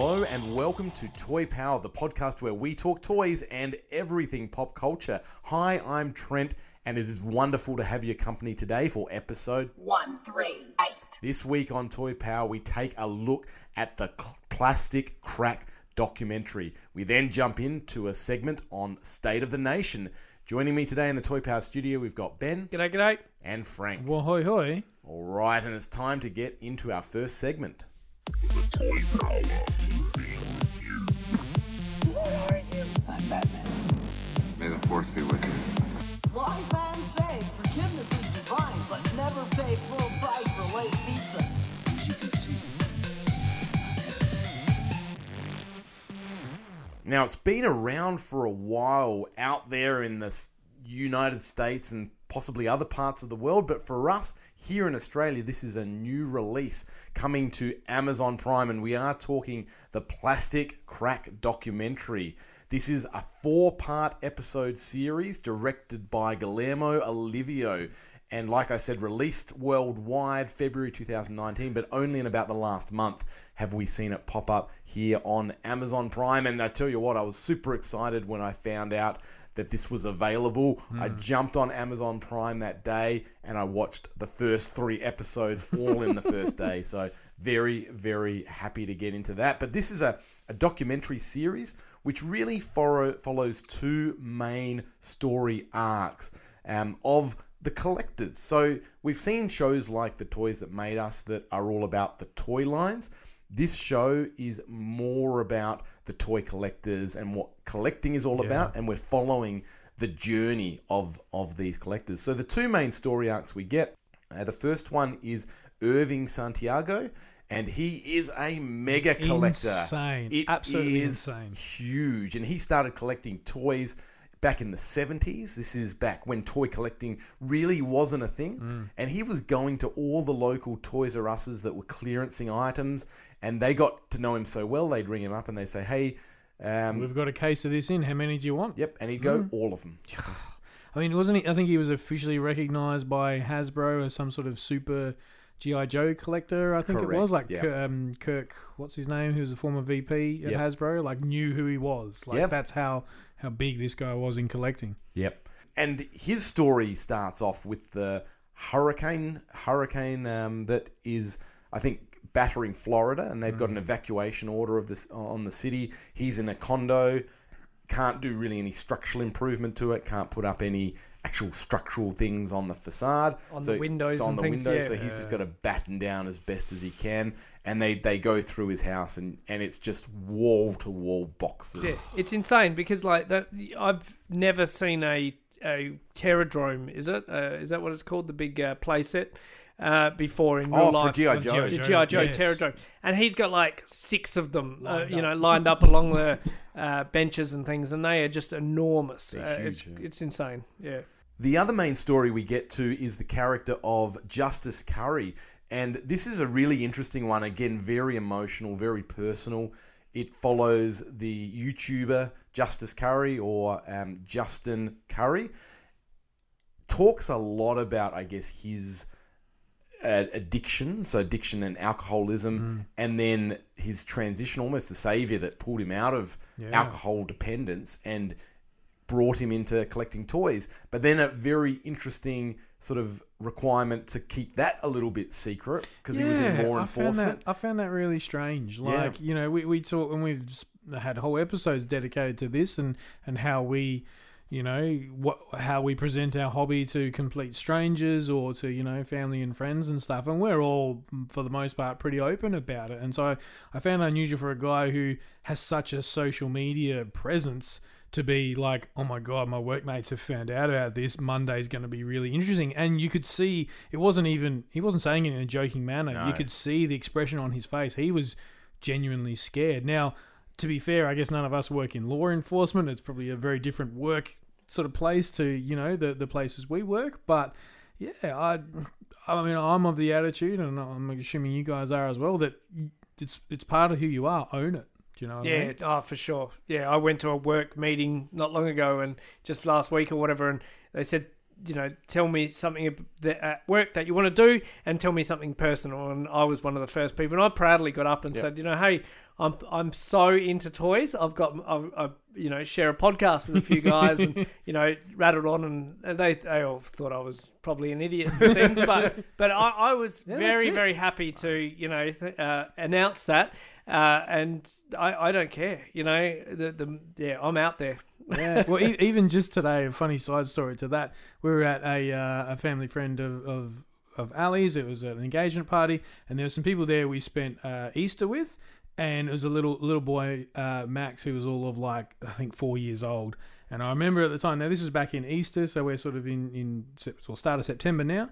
Hello and welcome to Toy Power, the podcast where we talk toys and everything pop culture. Hi, I'm Trent, and it is wonderful to have your company today for episode. One, three, eight. This week on Toy Power, we take a look at the plastic crack documentary. We then jump into a segment on State of the Nation. Joining me today in the Toy Power studio, we've got Ben G'day, g'day. and Frank. Well, hoi, hoi. All right, and it's time to get into our first segment. I'm Batman. May the force be with you. Wise man say forgiveness is divine, but never pay full price for late pizza. As you can see, Now, it's been around for a while out there in the United States and possibly other parts of the world, but for us here in Australia, this is a new release coming to Amazon Prime, and we are talking the Plastic Crack documentary. This is a four part episode series directed by Guillermo Olivio. And like I said, released worldwide February 2019, but only in about the last month have we seen it pop up here on Amazon Prime. And I tell you what, I was super excited when I found out that this was available. I jumped on Amazon Prime that day and I watched the first three episodes all in the first day. So, very, very happy to get into that. But this is a, a documentary series which really follow, follows two main story arcs um, of the collectors. So we've seen shows like The Toys That Made Us that are all about the toy lines. This show is more about the toy collectors and what collecting is all about, and we're following the journey of of these collectors. So the two main story arcs we get. Uh, the first one is Irving Santiago, and he is a mega collector. Insane. It Absolutely is insane. huge, and he started collecting toys back in the 70s. This is back when toy collecting really wasn't a thing. Mm. And he was going to all the local Toys R Us's that were clearancing items, and they got to know him so well, they'd ring him up and they'd say, hey, um, We've got a case of this in. How many do you want? yep, and he'd go, Mm. all of them. I mean, wasn't he? I think he was officially recognized by Hasbro as some sort of super GI Joe collector. I think it was like. Kirk, um, Kirk. What's his name? Who was a former VP at Yep. Hasbro. Like knew who he was. Like Yep. that's how how big this guy was in collecting. Yep. And his story starts off with the hurricane, hurricane um, that is, I think, battering Florida, and they've got an evacuation order of this on the city. He's in a condo, can't do really any structural improvement to it, can't put up any actual structural things on the facade, On the windows so on and the things, windows. yeah. So he's just got to batten down as best as he can. And they, they go through his house, and, and it's just wall to wall boxes. Yeah, it's insane because like that. I've never seen a a Terrordrome. Is it? Uh, is that what it's called? The big uh, playset uh, before in real Oh, for life. G.I. Joe. G.I. The GI Joe Yes. Terrordrome, and he's got like six of them, uh, Lined you know, up. lined up along the uh, benches and things, and they are just enormous. Uh, huge, it's yeah. it's insane. Yeah. The other main story we get to is the character of Justice Curry. And this is a really interesting one. Again, very emotional, very personal. It follows the YouTuber Justice Curry or um, Justin Curry. Talks a lot about, I guess, his uh, addiction, so addiction and alcoholism, and then his transition, almost the savior that pulled him out of Yeah. alcohol dependence and brought him into collecting toys. But then a very interesting sort of requirement to keep that a little bit secret because he was in law I found enforcement. that I found that really strange. Yeah. Like you know, we we talk and we've had whole episodes dedicated to this and and how we. You know what? How we present our hobby to complete strangers or to you know family and friends and stuff, and we're all for the most part pretty open about it. And so I found it unusual for a guy who has such a social media presence to be like, oh my god, my workmates have found out about this. Monday's going to be really interesting, and you could see it wasn't even he wasn't saying it in a joking manner. You could see the expression on his face. He was genuinely scared. Now, to be fair, I guess none of us work in law enforcement. It's probably a very different work sort of place to you know the the places we work, but yeah, I I mean I'm of the attitude, and I'm assuming you guys are as well that it's it's part of who you are. Own it. Do you know? What I Yeah, mean? oh, for sure. Yeah, I went to a work meeting not long ago and just last week or whatever, and they said, you know, tell me something at work that you want to do and tell me something personal. And I was one of the first people, and I proudly got up and said, you know, hey, I'm I'm so into toys. I've got I, I you know share a podcast with a few guys, and you know rattled on, and and they they all thought I was probably an idiot and things, but but I, I was that's very very happy to you know th- uh, announce that. Uh, and I, I don't care, you know. The, the yeah, I'm out there. Yeah. Well, e- even just today, a funny side story to that. We were at a uh, a family friend of, of of Ali's. It was an engagement party, and there were some people there we spent uh, Easter with, and it was a little little boy uh, Max who was all of like I think four years old. And I remember at the time. Now this is back in Easter, so we're sort of in in well, start of September now.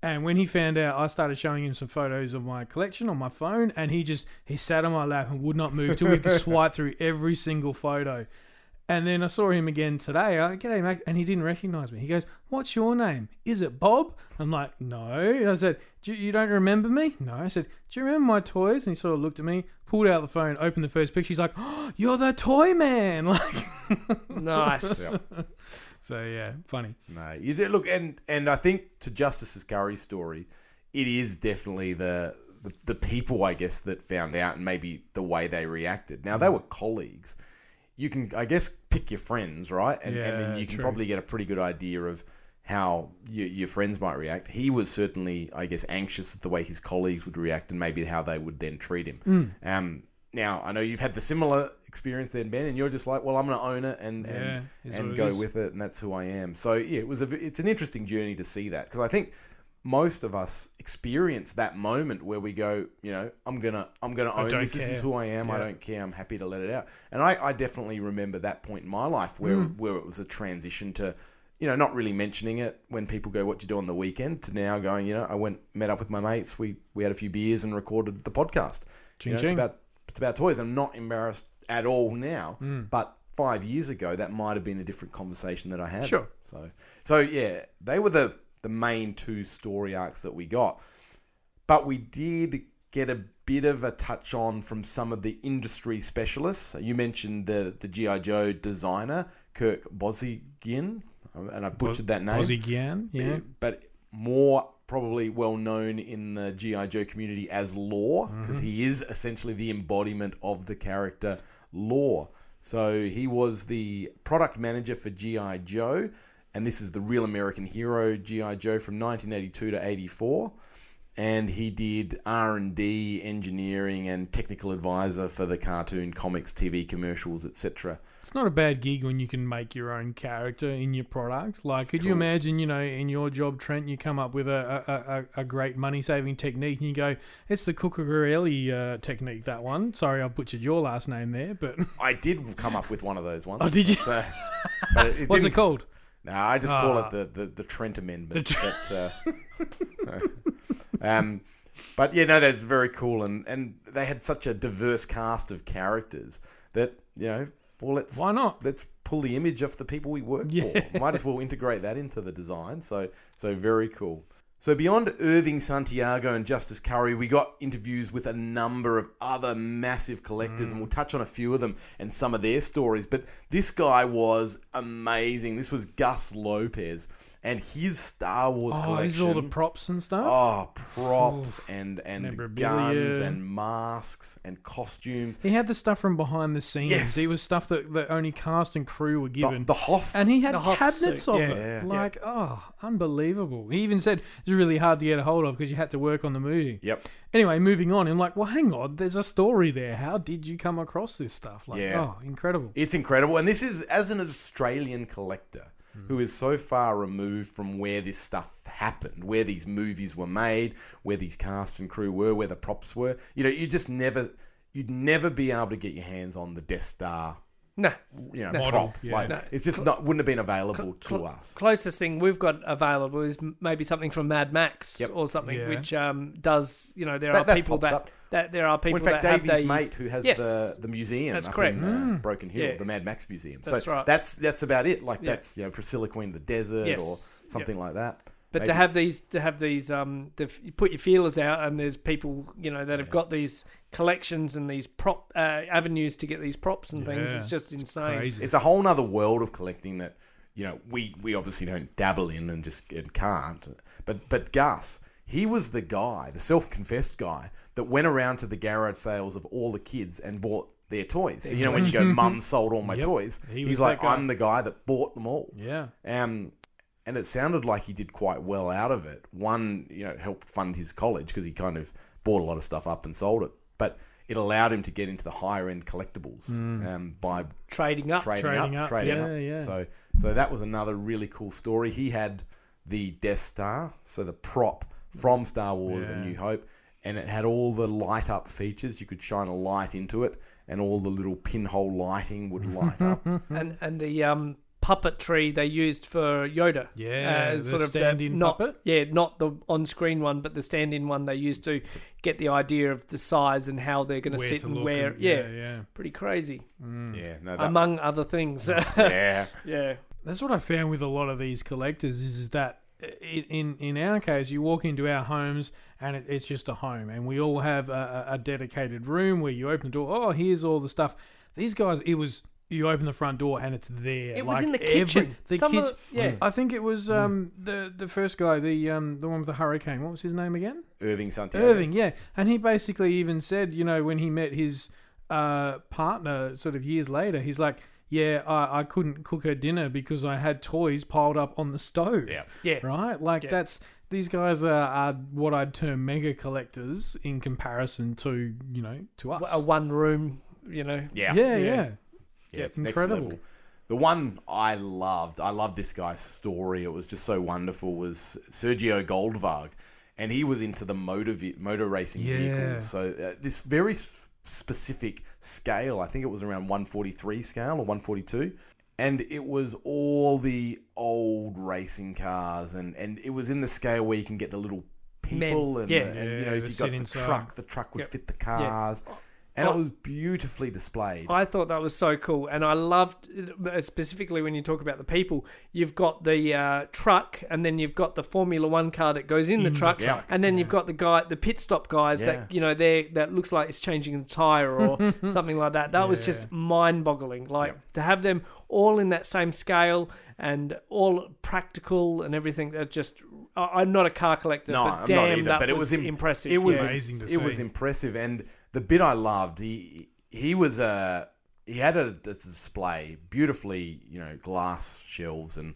And when he found out, I started showing him some photos of my collection on my phone, and he just he sat on my lap and would not move till we could swipe through every single photo. And then I saw him again today. I g'day, Mac, and he didn't recognize me. He goes, "What's your name? Is it Bob?" I'm like, "No." And I said, "Do you don't remember me?" No. I said, "Do you remember my toys?" And he sort of looked at me, pulled out the phone, opened the first picture. He's like, oh, "You're the toy man!" Like, Nice. so yeah, funny. No, you did look, and and I think to Justice Ascari's story, it is definitely the, the the people, I guess, that found out, and maybe the way they reacted. Now they Mm. were colleagues. You can, I guess, pick your friends, right? And, and then you can true. probably get a pretty good idea of how your, your friends might react. He was certainly, I guess, anxious at the way his colleagues would react, and maybe how they would then treat him. Mm. Um, now I know you've had the similar experience then, Ben, and you're just like, well, I'm going to own it and Yeah, and, and go with it, and that's who I am. So yeah, it was a it's an interesting journey to see that because I think most of us experience that moment where we go, you know, I'm gonna I'm gonna own this. This is who I am. I don't care. I'm happy to let it out. And I, I definitely remember that point in my life where Mm. where it was a transition to. You know, not really mentioning it when people go, "What do you do on the weekend?" to now going, you know, I went met up with my mates. We we had a few beers and recorded the podcast. Ching, you know, ching. It's about it's about toys. I'm not embarrassed at all now, Mm. but five years ago that might have been a different conversation that I had. Sure. So so yeah, they were the the main two story arcs that we got, but we did get a bit of a touch on from some of the industry specialists. You mentioned the the GI Joe designer Kirk Bozigian, uh, and I butchered that name. Aussie Gian, yeah. but more probably well known in the GI Joe community as Law because mm-hmm. he is essentially the embodiment of the character Law. So he was the product manager for GI Joe, and this is the real American hero GI Joe from 1982 to 84. And he did R and D, engineering, and technical advisor for the cartoon, comics, TV commercials, etc. It's not a bad gig when you can make your own character in your product. Like, could you imagine, you know, in your job, Trent, you come up with a, a, a, a great money saving technique and you go, it's the Cucurelli uh, technique, that one. Sorry, I butchered your last name there, but I did come up with one of those ones. Oh, did you? So, but it, it what's it called? No, I just call Ah. it the, the, the Trent Amendment. The but, uh, um, but yeah, no, that's very cool, and, and they had such a diverse cast of characters that you know, well, let's Why not? let's pull the image of the people we work Yeah. for. Might as well integrate that into the design. So so very cool. So beyond Irving Santiago and Justice Curry, we got interviews with a number of other massive collectors, and mm. we'll touch on a few of them and some of their stories. But this guy was amazing. This was Gus Lopez and his Star Wars Oh, collection. this is all the props and stuff? Oh, props and and guns and masks and costumes. He had the stuff from behind the scenes. Yes. He was stuff that, that only cast and crew were given. the Hoth. and he had The cabinets suit, of yeah. it. Yeah. Like, oh, unbelievable. He even said it's really hard to get a hold of because you had to work on the movie. Yep. Anyway, moving on. I'm like, well, hang on. There's a story there. How did you come across this stuff? Like, Yeah. oh, incredible. It's incredible. And this is as an Australian collector who is so far removed from where this stuff happened, where these movies were made, where these cast and crew were, where the props were. You know, you just never you'd never be able to get your hands on the Death Star No. you know No. prop. yeah. Like No. it's just not wouldn't have been available to Cl- us. Closest thing we've got available is maybe something from Mad Max Yep. or something, Yeah. which um, does you know there That- are that people that, up. that there are people Well, in fact, that have Davey's they, mate who has Yes. the the museum That's up correct. in uh, Broken Hill, Yeah. the Mad Max Museum. That's so right. that's that's about it. Like Yeah. that's you know Priscilla Queen of the Desert Yes. or something like that. But to have these, to have these, um, the, you put your feelers out, and there's people, you know, that have got these collections and these prop uh, avenues to get these props and things. Yeah. It's just insane. Crazy. it's a whole nother world of collecting that you know we we obviously don't dabble in and just and can't. But but Gus, he was the guy, the self-confessed guy that went around to the garage sales of all the kids and bought their toys. So, you know when you go, Mum sold all my Yep. toys. He He's like. I'm the guy that bought them all. yeah. Um, and it sounded like he did quite well out of it. One, you know, helped fund his college because he kind of bought a lot of stuff up and sold it. But it allowed him to get into the higher end collectibles um, by Trading up, trading, Trading up, up, trading yeah, up. yeah. So, so that was another really cool story. He had the Death Star, so the prop from Star Wars: A Yeah. New Hope, and it had all the light up features. You could shine a light into it, and all the little pinhole lighting would light up. and and the um, puppetry they used for Yoda. Yeah, uh, the the- stand-in not, puppet? Yeah, not the on-screen one, but the stand-in one they used to get the idea of the size and how they're going to sit and look where. and- yeah, yeah, yeah. pretty crazy. Mm. yeah, no, that, Among other things. Mm, yeah. yeah. That's what I found with a lot of these collectors is, is that in in our case, you walk into our homes and it, it's just a home, and we all have a, a a dedicated room where you open the door. Oh, here's all the stuff. These guys, it was you open the front door and it's there. It was Like in the every- kitchen. the Some kitchen. the- yeah. I think it was um, the the first guy, the um, the one with the hurricane. What was his name again? Irving Santiago. Irving, yeah. And he basically even said, you know, when he met his uh, partner sort of years later, he's like, yeah, I, I couldn't cook her dinner because I had toys piled up on the stove. Yeah. Yeah. Right? Like, that's. These guys are, are what I'd term mega collectors in comparison to, you know, to us. A one room, you know. Yeah, yeah, yeah. Yeah, it's Incredible. Next level. The one I loved, I loved this guy's story. It was just so wonderful. Was Sergio Goldvarg, and he was into the motor motor racing Yeah. vehicles. So uh, this very specific scale. I think it was around 143 scale or 142. And it was all the old racing cars, and, and it was in the scale where you can get the little people, and, yeah. the, and you know if you got the inside. truck, the truck would Yep. fit the cars, and it was beautifully displayed. I thought that was so cool, and I loved specifically when you talk about the people. You've got the uh, truck, and then you've got the Formula One car that goes in the truck, truck, and then you've got the guy, the pit stop guys Yeah. that you know they that looks like it's changing the tire or something like that. That was just mind-boggling. Like to have them all in that same scale and all practical and everything. That just I- I'm not a car collector, No, but I'm damn, not either. that but it was, was im- impressive. It was yeah. Amazing to It was impressive, and the bit I loved, he he was a he had a, a display, beautifully, you know, glass shelves and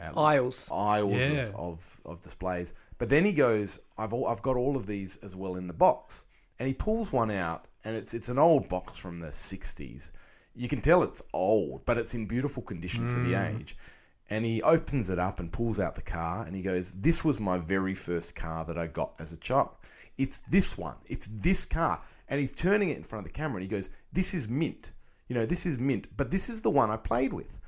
um, aisles. aisles Yeah. of, of, of displays. But then he goes, I've all, I've got all of these as well in the box, and he pulls one out, and it's it's an old box from the '60s. You can tell it's old, but it's in beautiful condition for the age. And he opens it up and pulls out the car, and he goes, "This was my very first car that I got as a child. It's this one. It's this car." And he's turning it in front of the camera, and he goes, "This is mint. You know, this is mint, but this is the one I played with."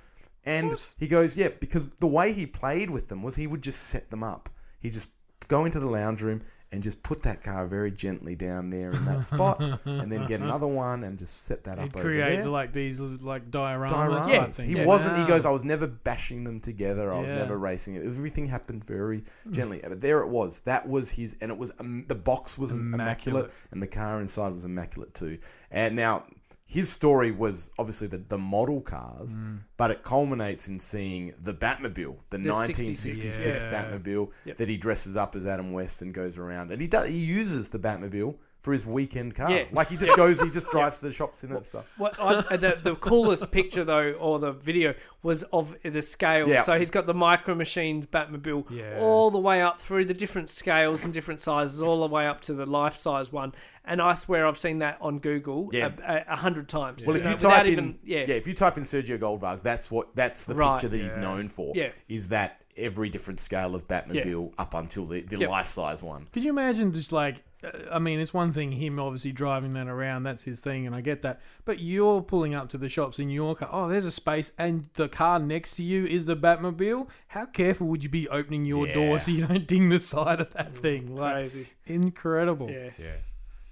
And he goes, yeah, because the way he played with them was he would just set them up. He just go into the lounge room and just put that car very gently down there in that spot, and then get another one and just set that He'd up over create there. like these like dioramas. Dioramas. type. He Yeah. wasn't. He goes. I was never bashing them together. I was Yeah. never racing it. Everything happened very gently. But there it was. That was his, and it was um, the box was immaculate. Immaculate. and the car inside was immaculate too. And now his story was obviously the, the model cars, Mm. but it culminates in seeing the Batmobile, the, 1966 Yeah. Batmobile Yep. that he dresses up as Adam West and goes around, and he does. He uses the Batmobile. For his weekend car, Yeah. like he just goes, he just drives to the shops in it and stuff. What I, the, the coolest picture though, or the video, was of the scale. Yeah. So he's got the Micro Machines Batmobile Yeah. all the way up through the different scales and different sizes, all the way up to the life size one. And I swear I've seen that on Google Yeah. a, a, a hundred times. Well, if you without type in, even, yeah, if you type in Sergio Goldvarg, that's what that's the Right. picture that he's known for. Yeah. is that every different scale of Batmobile up until the, the Yep. life size one. Could you imagine just like I mean, it's one thing him obviously driving that around. That's his thing, and I get that. But you're pulling up to the shops in your car. Oh, there's a space, and the car next to you is the Batmobile. How careful would you be opening your Yeah. door so you don't ding the side of that thing? Like, Crazy. incredible. Yeah. Yeah.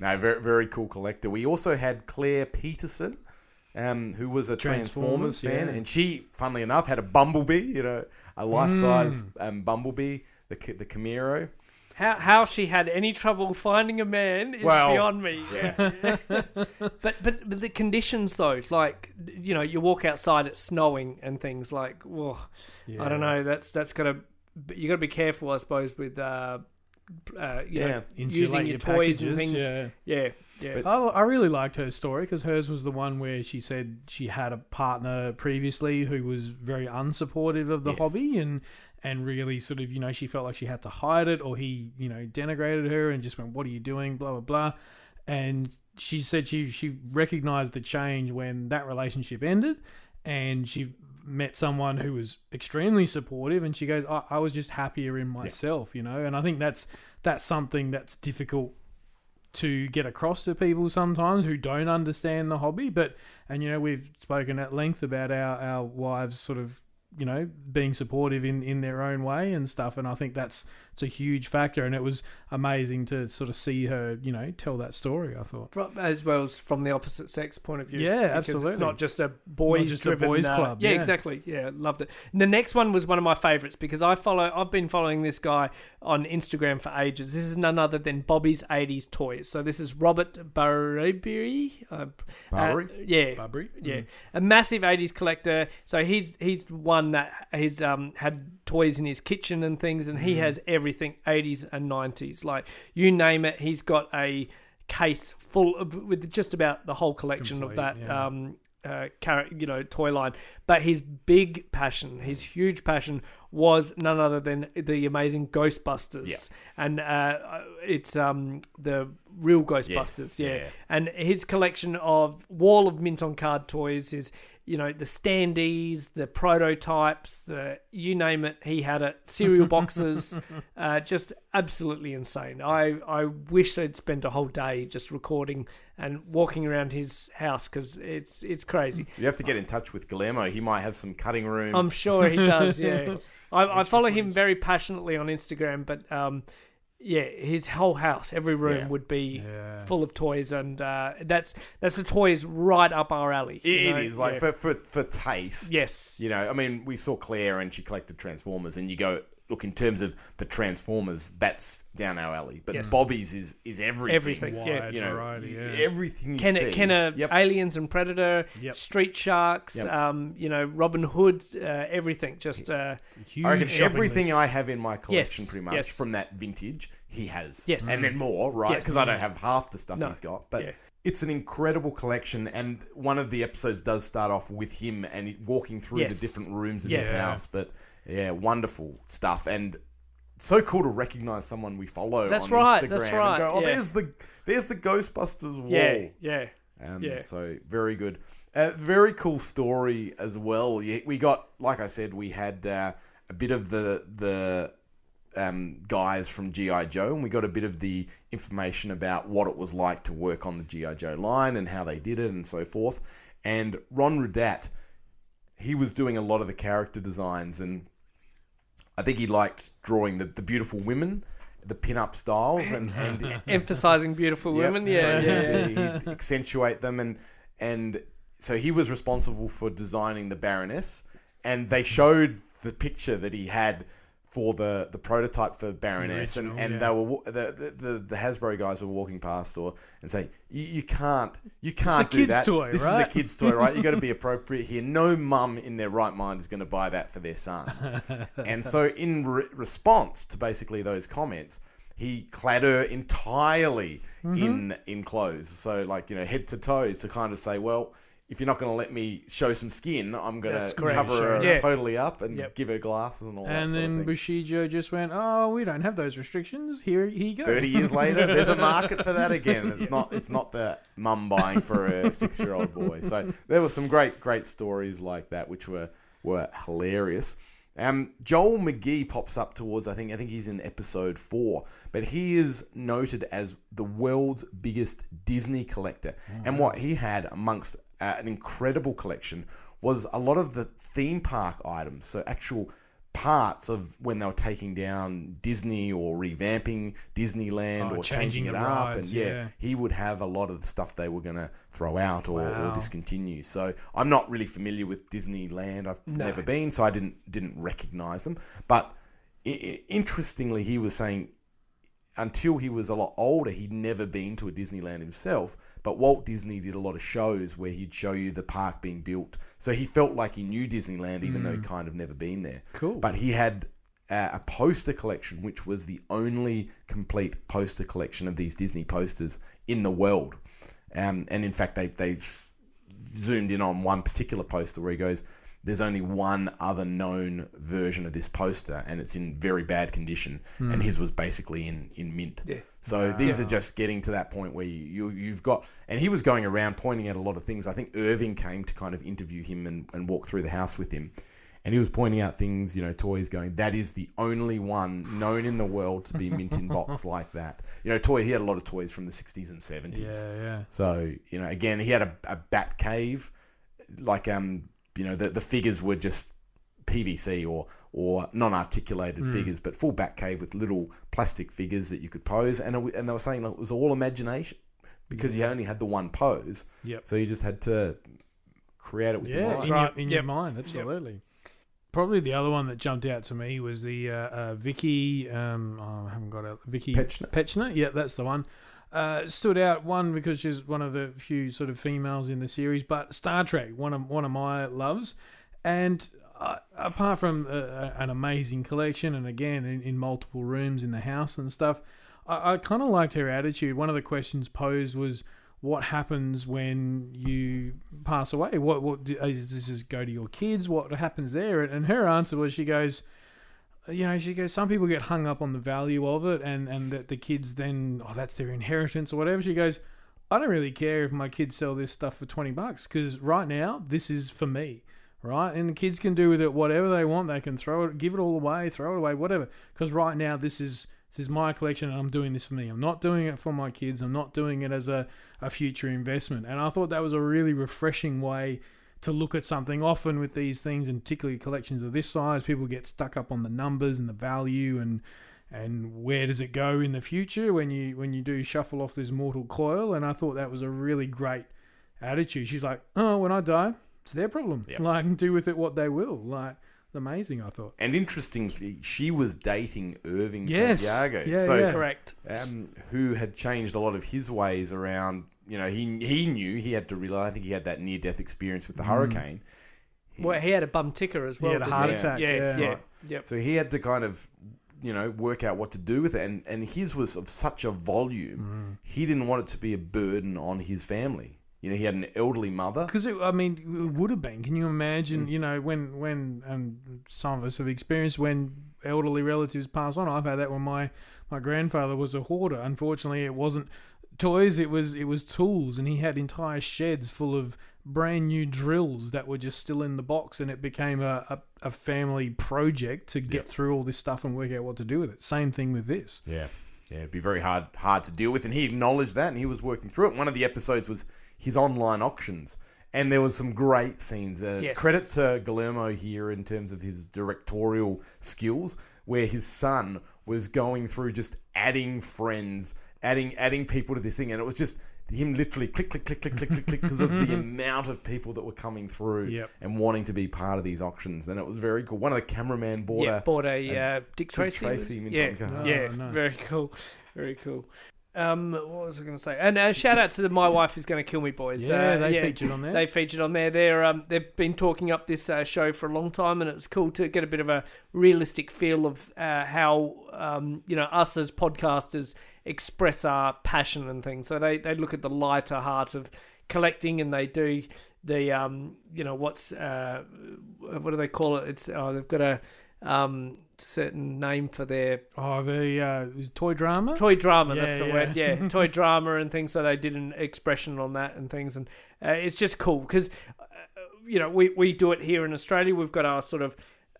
No, very very cool collector. We also had Claire Peterson, um, who was a Transformers, Transformers, fan, yeah. and she, funnily enough, had a Bumblebee. You know, a life size um, Bumblebee, the the Camaro. How how she had any trouble finding a man is Well, beyond me. but but but the conditions though, like you know, you walk outside, it's snowing and things like, whoa, I don't know. That's that's gotta you got to be careful, I suppose, with uh, uh you Yeah. know, using your, your toys and packages, things. yeah. yeah, yeah. But- I, I really liked her story because hers was the one where she said she had a partner previously who was very unsupportive of the Yes. hobby and and really sort of you know she felt like she had to hide it or he you know denigrated her and just went what are you doing? blah blah blah. And she said she she recognized the change when that relationship ended and she met someone who was extremely supportive and she goes I, I was just happier in myself you know? And i think that's that's something that's difficult to get across to people sometimes who don't understand the hobby but and you know we've spoken at length about our our wives sort of you know being supportive in in their own way and stuff. And i think that's it's a huge factor and it was amazing to sort of see her you know tell that story i thought From- as well as from the opposite sex point of view. Yeah, because It's absolutely. not just a boys just a driven boys uh, club, Yeah, yeah. exactly. Yeah, loved it. And the next one was one of my favorites because I follow. I've been following this guy on Instagram for ages. This is none other than Bobby's '80s toys. So this is Robert Barbery. Uh, Barbary? uh, yeah, Barbary? Yeah, a massive '80s collector. So he's he's one that he's um had toys in his kitchen and things, and he has everything '80s and '90s. Like you name it, he's got a case full of with just about the whole collection Complete, of that yeah. um uh you know toy line but his big passion his huge passion was none other than the amazing ghostbusters Yeah. and uh it's um the real ghostbusters yeah. yeah. and his collection of wall of mint on card toys is you know the standees the prototypes the you name it he had it. Cereal boxes uh, just absolutely insane. I i wish i'd spent a whole day just recording and walking around his house because it's it's crazy. You have to get in touch with Guillermo. He might have some cutting room. i'm sure he does yeah. I, I follow him very passionately on instagram but um yeah, his whole house, every room Yeah. would be Yeah. full of toys, and uh, that's that's the toys right up our alley. It- you know? it is like Yeah. for, for for taste. Yes. You know, I mean, we saw Claire and she collected Transformers, and you go look in terms of the Transformers, that's down our alley. But Yes. Bobby's is is everything. Everything, yeah. Wide You know, variety, yeah. everything you Kenner, see. Kenner Yep. Aliens and Predator, Yep. Street Sharks, Yep. um, you know, Robin Hood, uh, everything. Just uh, Huge I everything list. I have in my collection, Yes, pretty much yes. from that vintage, he has. Yes. and then more, right? Yes. Because I don't have half the stuff No. he's got. But Yeah. it's an incredible collection, and one of the episodes does start off with him and walking through Yes. the different rooms of Yeah. his house. But yeah, wonderful stuff, and so cool to recognize someone we follow. That's on right, Instagram that's and right, go, oh, yeah. there's the there's the Ghostbusters wall. yeah, yeah. Um, Yeah. So very good. Uh, very cool story as well. We got, like I said, we had uh, a bit of the the um, guys from GI Joe, and we got a bit of the information about what it was like to work on the GI Joe line and how they did it and so forth. And Ron Rudat, he was doing a lot of the character designs, and I think he liked drawing the, the beautiful women, the pin-up styles, and and Emphasizing beautiful Yep. women. So, Yeah, yeah, yeah. he'd accentuate them, and and so he was responsible for designing the Baroness, and they showed the picture that he had for the, the prototype for Baroness, and, original, and yeah. they were the, the the Hasbro guys were walking past or and say you, you can't you can't do kid's that. toy, this right?" is a kid's toy, right? You got to be appropriate here. No mum in their right mind is going to buy that for their son. and so, in re- response to basically those comments, he clad her entirely Mm-hmm. in in clothes, so like you know head to toes to kind of say, well, if you're not going to let me show some skin, I'm going That's to correct. cover her Yeah. totally up and Yep. give her glasses and all that And sort then of thing. Bushido just went, "Oh, we don't have those restrictions. Here, he goes." Thirty years later, there's a market for that again. It's not it's not the mum buying for a six year old boy. So there were some great great stories like that, which were were hilarious. Um, Joel McGee pops up towards I think I think he's in episode four, but he is noted as the world's biggest Disney collector, and what he had amongst uh, an incredible collection was a lot of the theme park items, so actual parts of when they were taking down Disney or revamping Disneyland Oh, or changing changing it up, rides, and yeah, yeah. he would have a lot of the stuff they were going to throw out or, or discontinue. So I'm not really familiar with Disneyland. I've never been, so I didn't didn't recognize them. But i- interestingly, he was saying until he was a lot older, he'd never been to a Disneyland himself. But Walt Disney did a lot of shows where he'd show you the park being built, so he felt like he knew Disneyland, even though he'd kind of never been there. Cool. But he had uh, a poster collection, which was the only complete poster collection of these Disney posters in the world. Um, and in fact, they they zoomed in on one particular poster where he goes, "There's only one other known version of this poster, and it's in very bad condition." And his was basically in in mint. Yeah. So these are just getting to that point where you, you you've got, and he was going around pointing out a lot of things. I think Irving came to kind of interview him and, and walk through the house with him. And he was pointing out things, you know, toys going, that is the only one known in the world to be mint in box like that. You know, toy, he had a lot of toys from the 60s and 70s. Yeah, yeah. So, you know, again, he had a, a bat cave, like, um, you know, the, the figures were just PVC or, or non articulated figures, but full bat cave with little plastic figures that you could pose. And, it, and they were saying like, it was all imagination because you only had the one pose. Yep. So you just had to create it with your Yeah, mind. in, right. your, in Yep. your mind, absolutely. Probably the other one that jumped out to me was the uh, uh, Vicky. Um, oh, I haven't got a Vicky Petchner. Petchner. Yeah, that's the one. Uh, stood out one because she's one of the few sort of females in the series, but Star Trek, one of one of my loves, and uh, apart from uh, an amazing collection, and again in, in multiple rooms in the house and stuff, I, I kind of liked her attitude. One of the questions posed was, "What happens when you pass away? What what is does this go to your kids? What happens there?" And her answer was, she goes you know, she goes, some people get hung up on the value of it and, and that the kids then, oh, that's their inheritance or whatever. She goes, I don't really care if my kids sell this stuff for 20 bucks because right now, this is for me, right? And the kids can do with it whatever they want. They can throw it, give it all away, throw it away, whatever. Because right now, this is. This is my collection, and I'm doing this for me. I'm not doing it for my kids. I'm not doing it as a, a future investment. And I thought that was a really refreshing way to look at something. Often with these things, and particularly collections of this size, people get stuck up on the numbers and the value and and where does it go in the future when you when you do shuffle off this mortal coil. And I thought that was a really great attitude. She's like, oh, when I die, it's their problem. Yep. Like do with it what they will. Like amazing. I thought. And interestingly, she was dating Irving Yes. Santiago. Yeah, so, yeah. Correct. Um, who had changed a lot of his ways around. You know, he he knew he had to rely. I think he had that near death experience with the mm. hurricane. Well, he had a bum ticker as well. He had a heart he? attack, Yeah, yeah. yeah, Right. yep. So he had to kind of, you know, work out what to do with it. And, and his was of such a volume, Mm. he didn't want it to be a burden on his family. You know, he had an elderly mother. Because I mean, it would have been. Can you imagine? Mm. You know, when when and some of us have experienced when elderly relatives pass on. I've had that when my my grandfather was a hoarder. Unfortunately, it wasn't toys. It was it was tools, and he had entire sheds full of brand new drills that were just still in the box, and it became a a, a family project to get through all this stuff and work out what to do with it. Same thing with this. Yeah. Yeah, it'd be very hard hard to deal with, and he acknowledged that, and he was working through it. One of the episodes was his online auctions, and there was some great scenes. Uh, Yes. Credit to Guillermo here in terms of his directorial skills, where his son was going through just adding friends, adding adding people to this thing, and it was just him literally click click click click click click click because of the amount of people that were coming through Yep. and wanting to be part of these auctions, and it was very cool. One of the cameraman bought yeah, a bought a uh, Dick Tracy. was- Tracy yeah, car. yeah, Oh, nice. very cool, very cool. Um, what was I going to say? And uh, shout out to the My Wife Is Going to Kill Me boys. Yeah, Uh, they featured on there. They featured on there. They're um, they've been talking up this uh, show for a long time, and it's cool to get a bit of a realistic feel of uh, how um, you know us as podcasters express our passion and things. So they they look at the lighter heart of collecting, and they do the um, you know what's uh, what do they call it? It's oh, they've got a um, certain name for their Oh, the uh, toy drama. toy drama Yeah, that's the yeah. word yeah toy drama and things so they did an expression on that and things and uh, it's just cool because uh, you know we, we do it here in australia we've got our sort of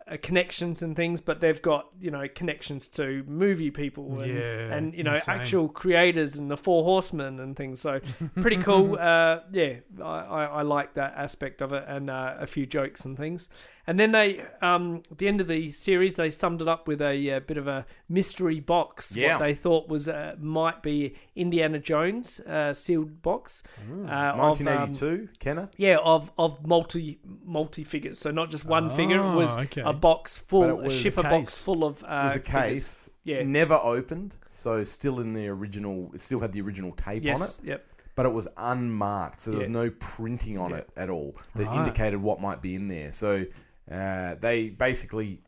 uh, connections and things, but they've got you know connections to movie people and, Yeah, and you know insane. actual creators and the Four Horsemen and things. So pretty cool. Uh, yeah, I, I, I like that aspect of it and uh, a few jokes and things. And then they, um, at the end of the series, they summed it up with a, uh bit of a mystery box. Yeah. What they thought was uh, might be Indiana Jones uh, sealed box. Uh, of, um, 1982, Kenner. yeah, of of multi multi figures. So not just one figure. It was Oh, okay. a box full, a shipper Case. box full of. Uh, It was a figures. case, Yeah. never opened, so still in the original. It still had the original tape Yes. on it, Yep. but it was unmarked, so there was Yeah. no printing on it at all that Right. indicated what might be in there. So uh, they basically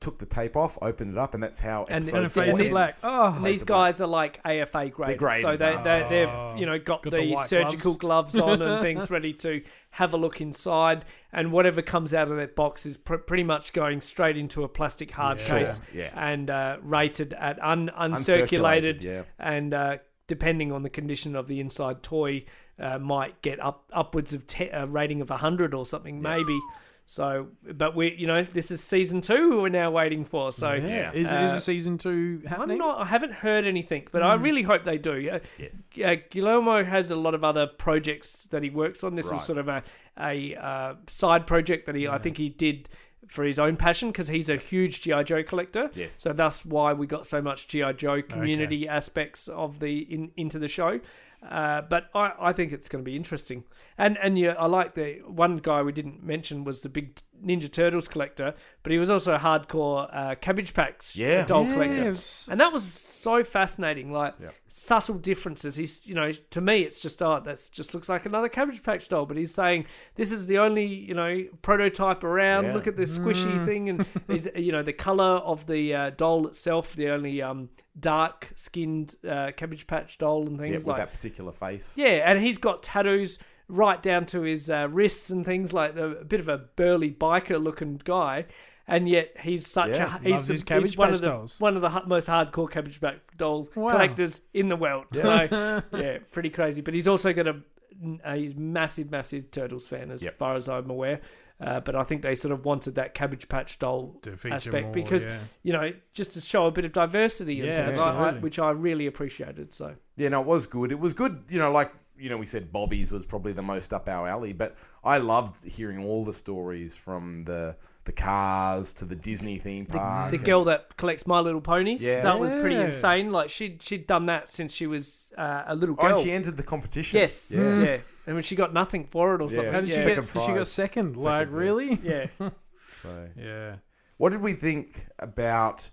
took the tape off, opened it up, and that's how And- episode and And four fades to these- black. Oh, And these to black. guys are like AFA graders, graders, so they, they ah. they've you know got, Got the, the white surgical gloves. on and things ready to have a look inside, and whatever comes out of that box is pr- pretty much going straight into a plastic hard Yeah. case Yeah. and uh, rated at un- Uncirculated, uncirculated, yeah. and uh, depending on the condition of the inside toy, uh, might get up upwards of te- a rating of hundred or something maybe. So, but we, you know, this is season two who we're now waiting for. So, yeah. Is, uh, is a season two I'm happening? not. I haven't heard anything, but I really hope they do. Uh, Yes. uh, Guillermo has a lot of other projects that he works on. This Right. is sort of a a uh, side project that he, I think, he did for his own passion because he's a huge GI Joe collector. Yes. So that's why we got so much GI Joe community aspects of the in, into the show. Uh, but I, I think it's going to be interesting, and and yeah, I like the one guy we didn't mention was the big Ninja Turtles collector, but he was also a hardcore uh, Cabbage Patch Yeah. doll Yeah, collector, and that was so fascinating. Like subtle differences. He's you know to me it's just oh that's just looks like another Cabbage Patch doll, but he's saying this is the only you know prototype around. Yeah. Look at this squishy Mm. thing, and he's, you know the color of the uh, doll itself, the only um, dark skinned uh, Cabbage Patch doll and Yeah, things with like that particular face. yeah, and he's got tattoos right down to his uh, wrists and things like the, a bit of a burly biker looking guy, and yet he's such Yeah, a he's, loves his he's one of the dolls. one of the most hardcore Cabbage Patch doll Wow. collectors in the world. So yeah, pretty crazy. But he's also got a, a he's massive, massive Turtles fan as Yep. far as I'm aware. Uh, but I think they sort of wanted that Cabbage Patch doll aspect more, because yeah. you know just to show a bit of diversity and Yeah, things, I- I- which I really appreciated. So Yeah, no, it was good. It was good, you know, like, you know, we said Bobby's was probably the most up our alley, but I loved hearing all the stories from the the cars to the Disney theme park. the and- girl that collects My Little Ponies. Yeah. That was pretty insane. Like she she'd done that since she was uh, a little girl. Oh, and she entered the competition. yes, Yeah. yeah. And when she got nothing for it or Yeah. something. How did yeah. she Second get? She got second. Second, like yeah. really? yeah. So. Yeah. What did we think about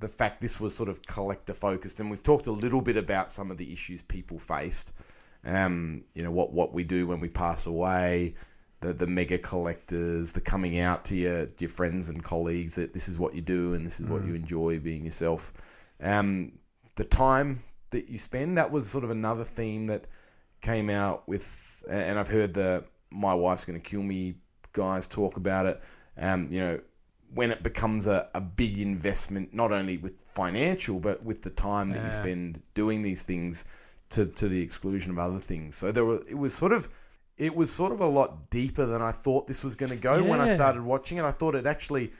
the fact this was sort of collector focused? And we've talked a little bit about some of the issues people faced. Um, you know what what we do when we pass away, the the mega collectors, the coming out to your to your friends and colleagues that this is what you do and this is what you enjoy being yourself. Um, the time that you spend that was sort of another theme that came out with, and I've heard the my wife's going to kill me guys talk about it. Um, you know, when it becomes a, a big investment, not only with financial, but with the time that Yeah. you spend doing these things to, to the exclusion of other things. So there were, it was sort of, it was sort of a lot deeper than I thought this was going to go when I started watching it. I thought it actually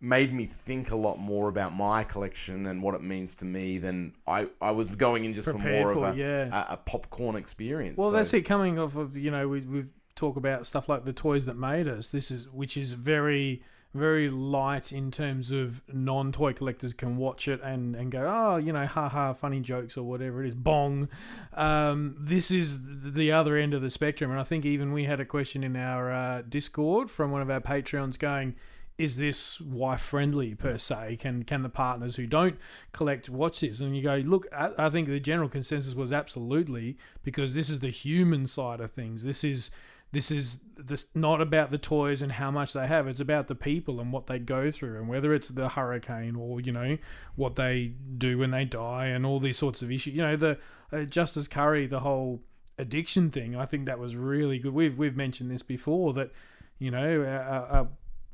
made me think a lot more about my collection and what it means to me than I, I was going in just Prepared for more for, of a, yeah. a, a popcorn experience. Well, So- that's it. Coming off of you know we we talk about stuff like the toys that made us. This is which is very very light in terms of non-toy collectors can watch it and and go oh you know ha ha funny jokes or whatever it is bong um, this is the other end of the spectrum and i think even we had a question in our uh, discord from one of our patreons going is this wife friendly per se? Can can the partners who don't collect watch this? And you go, look, I, I think the general consensus was absolutely because this is the human side of things. This is this is this not about the toys and how much they have. It's about the people and what they go through, and whether it's the hurricane or you know what they do when they die and all these sorts of issues. You know, the uh, Justice Curry, the whole addiction thing. I think that was really good. We've we've mentioned this before that you know our, our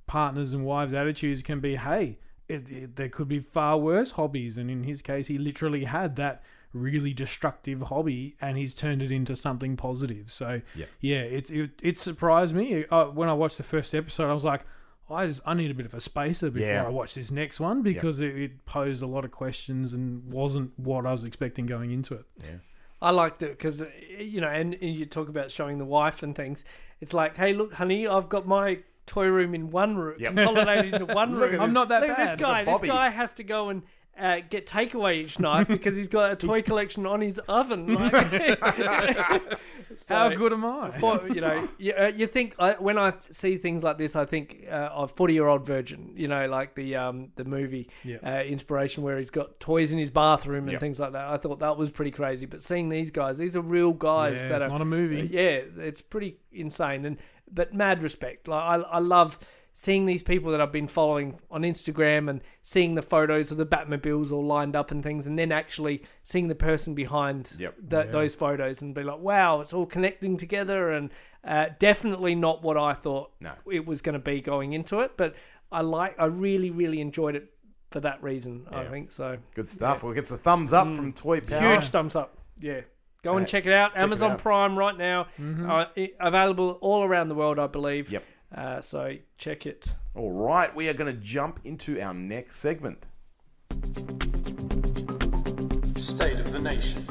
partners and wives' attitudes can be, hey, it, it, there could be far worse hobbies, and in his case, he literally had that really destructive hobby, and he's turned it into something positive. So Yep. yeah, it it, it surprised me uh, when I watched the first episode. I was like. I just I need a bit of a spacer before Yeah. I watch this next one because it, it posed a lot of questions and wasn't what I was expecting going into it. Yeah. I liked it because you know, and, and you talk about showing the wife and things. It's like, hey, look, honey, I've got my toy room in one room, Yep. consolidated into one room. I'm not that Look at bad. this guy. This guy has to go and uh, get takeaway each night because he's got a toy collection on his oven. Like, How good am I? For, you know, you, uh, you think I, when I see things like this, I think uh, of Forty Year Old Virgin. You know, like the um, the movie Yeah. uh, inspiration where he's got toys in his bathroom and Yep. things like that. I thought that was pretty crazy. But seeing these guys, these are real guys Yeah, that it's are not a movie. yeah, it's pretty insane. And but mad respect. Like I, I love seeing these people that I've been following on Instagram and seeing the photos of the Batmobiles all lined up and things, and then actually seeing the person behind Yep. that those photos and be like, wow, it's all connecting together. And uh, definitely not what I thought No. it was going to be going into it, but I like, I really, really enjoyed it for that reason. I think so. Good stuff. Well, it gets a thumbs up from Toy Power. Mm. Huge thumbs up. Yeah. Go and check it out. check it Amazon out. Prime right now. Uh, available all around the world, I believe. Yep. Uh, so check it. All right, we are going to jump into our next segment. State of the Nation.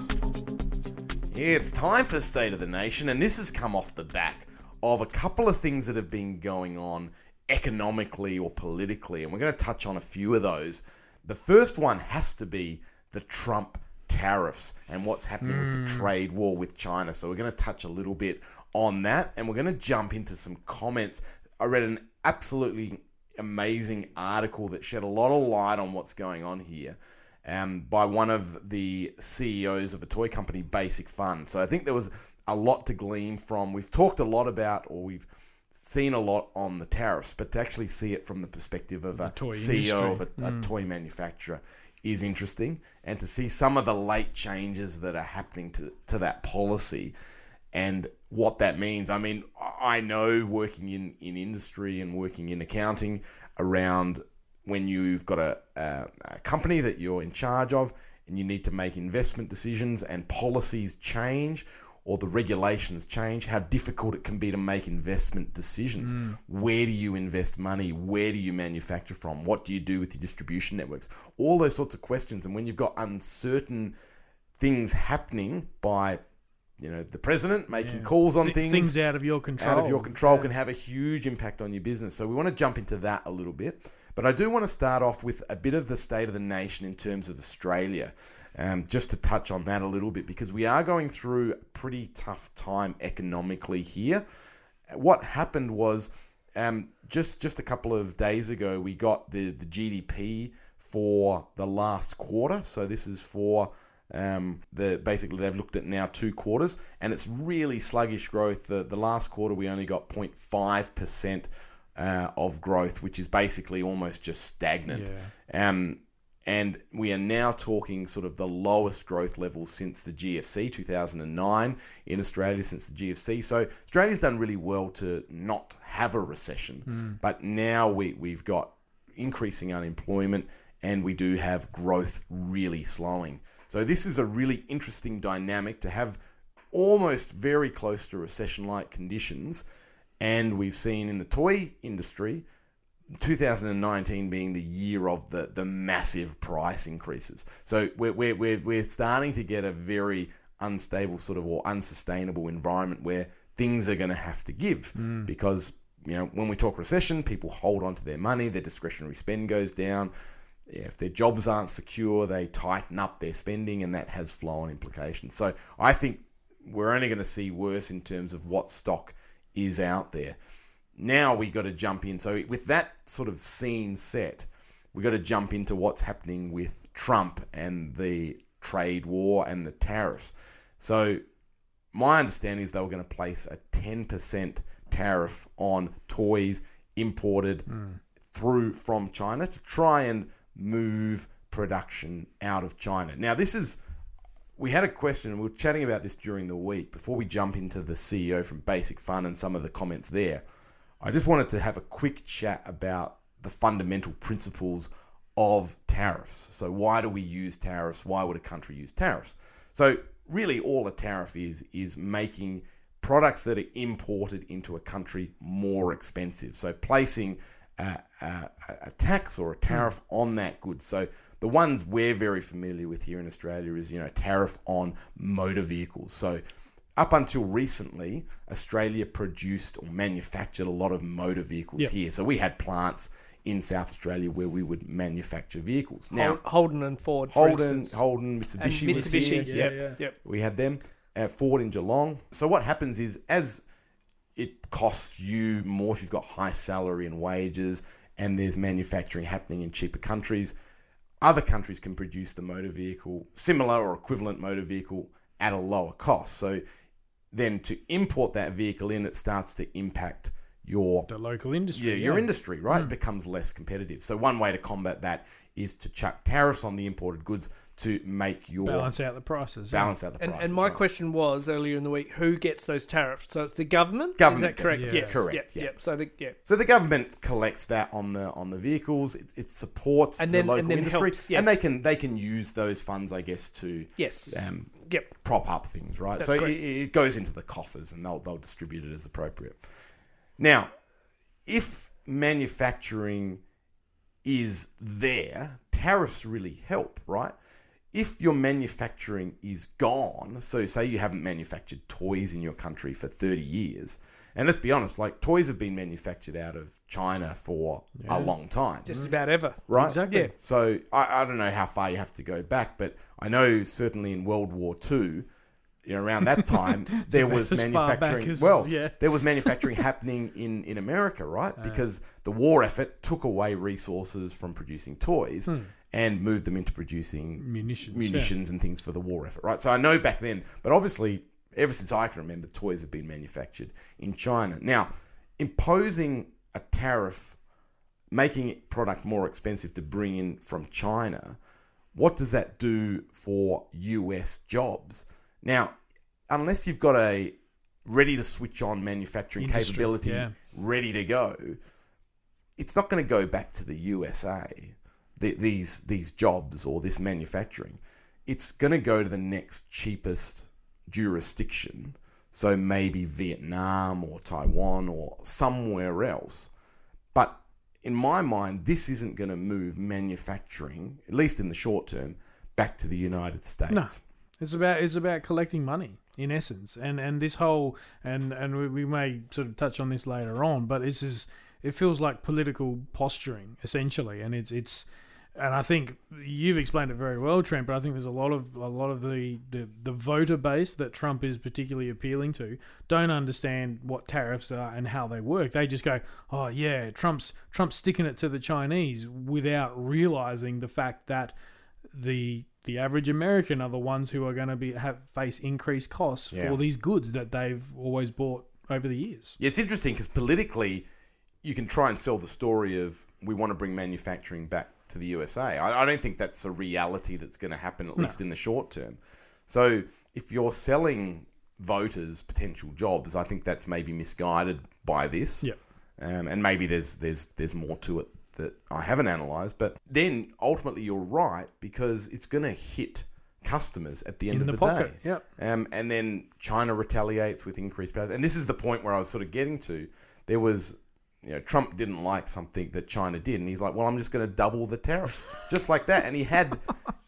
Yeah, it's time for State of the Nation, and this has come off the back of a couple of things that have been going on economically or politically, and we're going to touch on a few of those. The first one has to be the Trump tariffs and what's happening with the trade war with China. So we're going to touch a little bit on that, and we're going to jump into some comments. I read an absolutely amazing article that shed a lot of light on what's going on here um, by one of the CEOs of a toy company, Basic Fun. So I think there was a lot to glean from. We've talked a lot about, or we've seen a lot on the tariffs, but to actually see it from the perspective of a toy CEO industry. of a, a toy manufacturer is interesting, and to see some of the late changes that are happening to to that policy and what that means. I mean, I know working in, in industry and working in accounting around when you've got a, a, a company that you're in charge of and you need to make investment decisions and policies change or the regulations change, how difficult it can be to make investment decisions. Mm. Where do you invest money? Where do you manufacture from? What do you do with your distribution networks? All those sorts of questions. And when you've got uncertain things happening by you know the president making calls on Th- things, things out of your control. out of your control can have a huge impact on your business. So we want to jump into that a little bit. But I do want to start off with a bit of the state of the nation in terms of Australia, um, just to touch on that a little bit because we are going through a pretty tough time economically here. What happened was um, just just a couple of days ago we got the the GDP for the last quarter. So this is for um, the basically they've looked at now two quarters, and it's really sluggish growth. The the last quarter we only got 0.5 percent uh, of growth, which is basically almost just stagnant. Um, and we are now talking sort of the lowest growth level since the GFC 2009 in Australia since the GFC. So Australia's done really well to not have a recession, but now we we've got increasing unemployment and we do have growth really slowing. So this is a really interesting dynamic to have almost very close to recession like conditions. And we've seen in the toy industry 2019 being the year of the, the massive price increases. So we're, we're, we're, we're starting to get a very unstable sort of or unsustainable environment where things are going to have to give. Mm. Because you know when we talk recession people hold on to their money their discretionary spend goes down if their jobs aren't secure they tighten up their spending and that has flow-on implications so i think we're only going to see worse in terms of what stock is out there now we got to jump in. So with that sort of scene set, we got to jump into what's happening with Trump and the trade war and the tariffs. So my understanding is they were going to place a 10% tariff on toys imported hmm. through from China to try and move production out of China. Now this is we had a question and we were chatting about this during the week before we jump into the CEO from Basic Fun and some of the comments there. I just wanted to have a quick chat about the fundamental principles of tariffs. So, why do we use tariffs? Why would a country use tariffs? So, really, all a tariff is is making products that are imported into a country more expensive. So, placing a, a, a tax or a tariff hmm. on that good. So the ones we're very familiar with here in Australia is you know tariff on motor vehicles. So up until recently, Australia produced or manufactured a lot of motor vehicles Yep. here. So we had plants in South Australia where we would manufacture vehicles. Now, Holden and Ford, Holden. Holden, Mitsubishi, was Mitsubishi. here. Yep, yeah. yep. We had them at Ford in Geelong. So what happens is as it costs you more if you've got high salary and wages and there's manufacturing happening in cheaper countries, other countries can produce the motor vehicle, similar or equivalent motor vehicle at a lower cost. So then to import that vehicle in, it starts to impact your The local industry. yeah, your industry, right, hmm. becomes less competitive. So one way to combat that is to chuck tariffs on the imported goods to make your balance out the prices. yeah. balance out the And, prices. and my right? question was earlier in the week, who gets those tariffs? So it's the government. Government Is that correct? gets them. Yes. Correct, Yep. yeah. Yep. So the yeah. So the government collects that on the on the vehicles. It, it supports And the then- local and industry, helps, and they can they can use those funds, I guess, to Yes. um, Yep. prop up things, right? That's so it, it goes into the coffers, and they'll they'll distribute it as appropriate. Now, if manufacturing is there, tariffs really help, right? If your manufacturing is gone, so say you haven't manufactured toys in your country for 30 years, and let's be honest, like toys have been manufactured out of China for a long time Just about ever. right? Exactly. Yeah. So I, I don't know how far you have to go back, but I know certainly in World War Two, you know, around that time there was as far back manufacturing. as- well, yeah. there was manufacturing happening in in America, right? Uh. Because the war effort took away resources from producing toys. Hmm. And moved them into producing Munitions, munitions and things for the war effort, right? So I know back then, but obviously, ever since I can remember, toys have been manufactured in China. Now, imposing a tariff making it product more expensive to bring in from China, what does that do for US jobs? Now, unless you've got a ready to switch on manufacturing Industry, capability yeah. ready to go, it's not going to go back to the USA. The, these these jobs or this manufacturing, it's going to go to the next cheapest jurisdiction. So maybe Vietnam or Taiwan or somewhere else. But in my mind, this isn't going to move manufacturing, at least in the short term, back to the United States. No. It's about it's about collecting money in essence, and and this whole and and we, we may sort of touch on this later on, but this is it feels like political posturing essentially, and it's it's and I think you've explained it very well, Trent. But I think there's a lot of a lot of the, the the voter base that Trump is particularly appealing to don't understand what tariffs are and how they work. They just go, "Oh yeah, Trump's Trump's sticking it to the Chinese," without realizing the fact that the the average American are the ones who are going to be have face increased costs Yeah. for these goods that they've always bought over the years. Yeah, it's interesting because politically, you can try and sell the story of we want to bring manufacturing back to the USA. I, I don't think that's a reality that's going to happen, at least in the short term. So if you're selling voters potential jobs, I think that's maybe misguided by this. Yep. Um, and maybe there's there's there's more to it that I haven't analysed. But then ultimately, you're right because it's going to hit customers at the end In of the the, day. yep. Um, and then China retaliates with increased prices. And this is the point where I was sort of getting to. There was, you know, Trump didn't like something that China did, and he's like, "Well, I'm just going to double the tariffs, just like that." And he had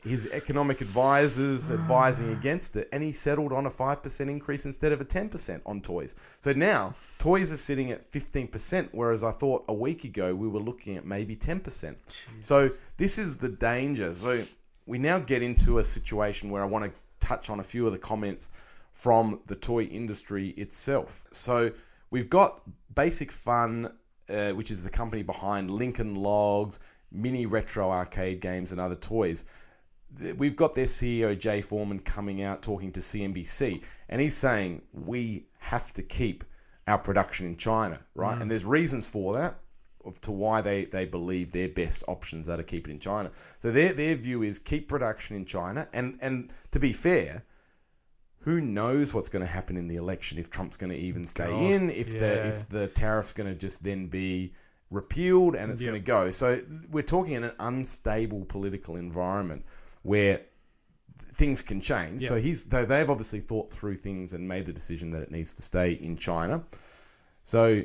his economic advisors advising against it, and he settled on a five percent increase instead of a ten percent on toys. So now toys are sitting at fifteen percent, whereas I thought a week ago we were looking at maybe ten percent. So this is the danger. So we now get into a situation where I want to touch on a few of the comments from the toy industry itself. So we've got Basic Fun, uh, which is the company behind Lincoln Logs, mini retro arcade games, and other toys. We've got their CEO Jay Foreman coming out talking to CNBC, and he's saying we have to keep our production in China, right? And there's reasons for that of to why they, they believe their best options are to keep it in China. So their their view is keep production in China, and and to be fair, who knows what's going to happen in the election if Trump's going to even stay God, in, if the yeah. if the tariff's going to just then be repealed and it's Yep. going to go. So we're talking in an unstable political environment where things can change. Yep. So he's though they've obviously thought through things and made the decision that it needs to stay in China. So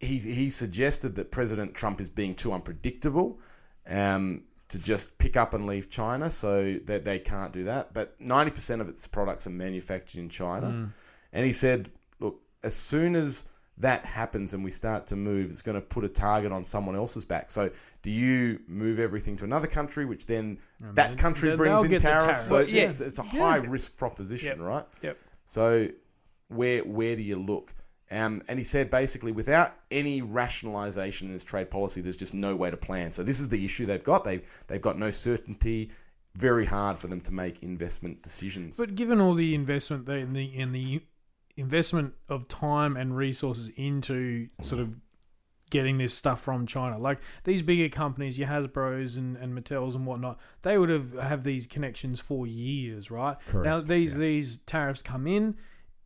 he he suggested that President Trump is being too unpredictable um, to just pick up and leave China, so that they can't do that. But ninety percent of its products are manufactured in China, mm. and he said, look, as soon as that happens and we start to move, it's going to put a target on someone else's back. So, do you move everything to another country, which then that country they- brings in tariffs? tariffs. So yeah. it's, it's a high risk proposition, Yep. right? Yep. So where where do you look? Um, and he said basically, without any rationalisation in this trade policy, there's just no way to plan. So this is the issue they've got. They they've got no certainty. Very hard for them to make investment decisions. But given all the investment they- in the in the investment of time and resources into sort of getting this stuff from China, like these bigger companies, your Hasbro's and, and Mattels and whatnot, they would have have these connections for years, right? Now these these tariffs come in.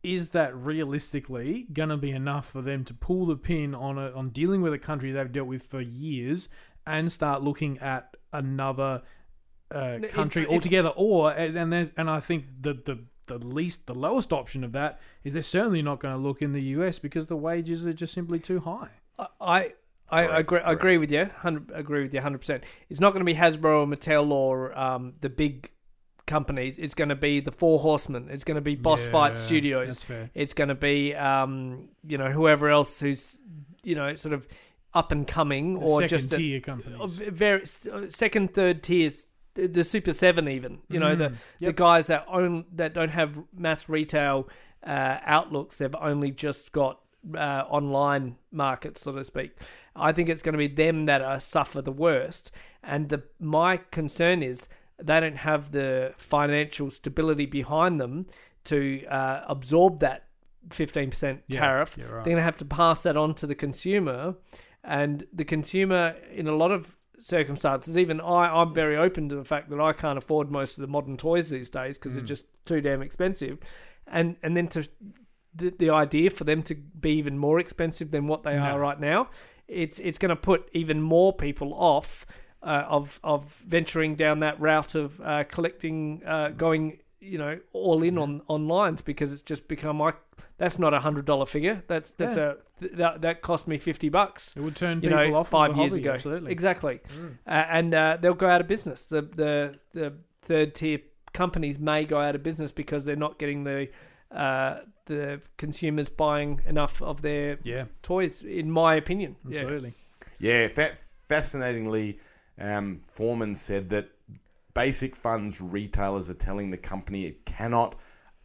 Is that realistically going to be enough for them to pull the pin on a, on dealing with a country they've dealt with for years and start looking at another uh, country it's- altogether, or and and, there's, and I think the, the the least the lowest option of that is they're certainly not going to look in the US because the wages are just simply too high. I I agree. I agree with you. 100, agree with you. Hundred percent. It's not going to be Hasbro or Mattel or um, the big companies. It's going to be the Four Horsemen. It's going to be Boss Fight Studios. that's fair. It's going to be um, you know whoever else who's you know sort of up and coming The or second just a- tier companies. of very second, third tiers, the the Super Seven, even you know the Mm, the yep. guys that own that don't have mass retail uh, outlooks. They've only just got uh, online markets, so to speak. I think it's going to be them that are suffer the worst. And the my concern is they don't have the financial stability behind them to uh, absorb that fifteen percent tariff. you're right. They're going to have to pass that on to the consumer, and the consumer in a lot of circumstances, even I, I'm very open to the fact that I can't afford most of the modern toys these days because Mm. they're just too damn expensive, and and then to the, the idea for them to be even more expensive than what they No. are right now, it's it's going to put even more people off uh, of of venturing down that route of uh, collecting, uh, going you know all in on on lines because it's just become like that's not a hundred dollar figure. That's that's Yeah. a th- that that cost me fifty bucks. It would turn You people know, off five the years hobby, ago. Absolutely. Exactly, uh, and uh, they'll go out of business. The the the third tier companies may go out of business because they're not getting the uh, the consumers buying enough of their Yeah, toys. In my opinion, Yeah. absolutely. Yeah, fa- fascinatingly, um, Foreman said that Basic Fun's retailers are telling the company it cannot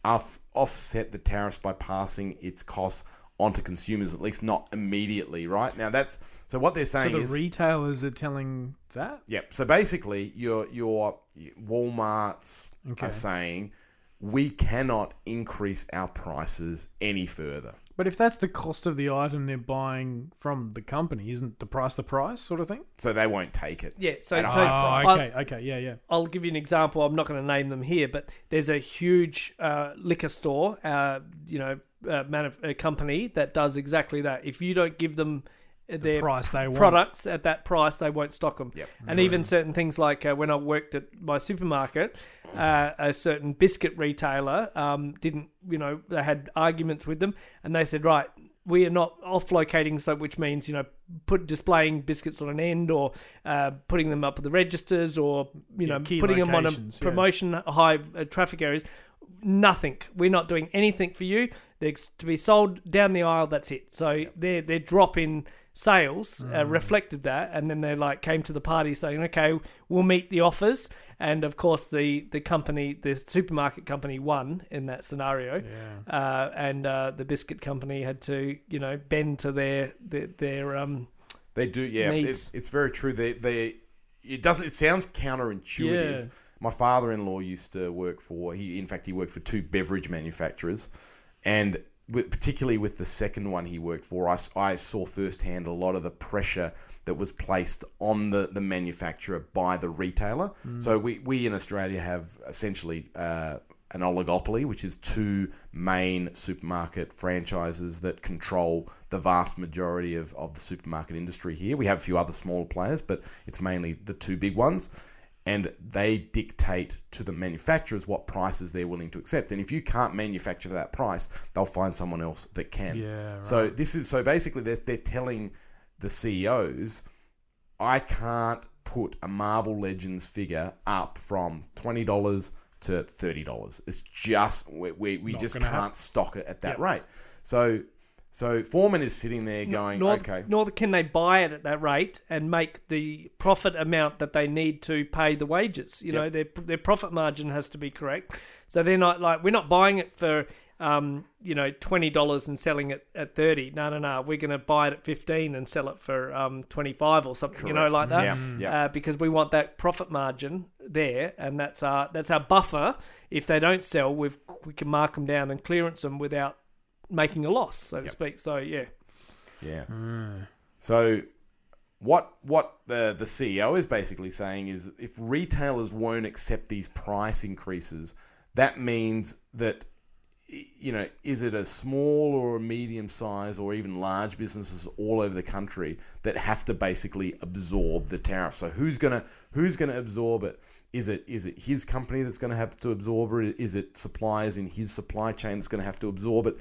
off- offset the tariffs by passing its costs onto consumers, at least not immediately. Right now, that's so what they're saying So the is retailers are telling that. Yep. So basically, your your WalMarts Okay. are saying we cannot increase our prices any further. But if that's the cost of the item they're buying from the company, isn't the price the price sort of thing? So they won't take it. Yeah, so, so Oh, okay, okay, yeah, yeah. I'll give you an example. I'm not going to name them here, but there's a huge uh, liquor store, uh, you know, uh, manuf- a company that does exactly that. If you don't give them their price they want. products at that price, they won't stock them. Yep. And even certain things like uh, when I worked at my supermarket, uh, a certain biscuit retailer um, didn't, you know, they had arguments with them, and they said, right. We are not off-locating, so which means you know, put displaying biscuits on an end, or uh, putting them up at the registers, or you Yeah, know, putting them on a locations, yeah. promotion high uh, traffic areas. Nothing. We're not doing anything for you. They're to be sold down the aisle. That's it. So their their drop in sales uh, Mm. reflected that, and then they like came to the party saying, "Okay, we'll meet the offers." And of course, the the company, the supermarket company, won in that scenario, Yeah. uh, and uh, the biscuit company had to you know bend to their their, their um They do, yeah. Needs. It's, it's very true. They, they, it doesn't. It sounds counterintuitive. Yeah. My father-in-law used to work for. He, in fact, he worked for two beverage manufacturers, and with, particularly with the second one he worked for, I saw firsthand a lot of the pressure that was placed on the, the manufacturer by the retailer. So we, we in Australia have essentially uh, an oligopoly, which is two main supermarket franchises that control the vast majority of, of the supermarket industry here. We have a few other smaller players, but it's mainly the two big ones. And they dictate to the manufacturers what prices they're willing to accept. And if you can't manufacture for that price, they'll find someone else that can. Yeah, So this is so basically they're, they're telling the CEOs, I can't put a Marvel Legends figure up from twenty dollars to thirty dollars. It's just we we, we just can't happen. stock it at that Yep. rate. So so Foreman is sitting there going, nor, okay, nor can they buy it at that rate and make the profit amount that they need to pay the wages. You know, their their profit margin has to be correct. So they're not like we're not buying it for um, you know twenty dollars and selling it at thirty. No, no, no. We're going to buy it at fifteen and sell it for um, twenty five or something. You know, like that. Yeah, yeah. Uh, because we want that profit margin there, and that's our that's our buffer. If they don't sell, we've we can mark them down and clearance them without making a loss, so to speak. So yeah. Yeah. Mm. So what what the the CEO is basically saying is if retailers won't accept these price increases, that means that you know, is it a small or a medium size or even large businesses all over the country that have to basically absorb the tariff? So who's gonna who's gonna absorb it? Is it is it his company that's going to have to absorb it? Is it suppliers in his supply chain that's going to have to absorb it?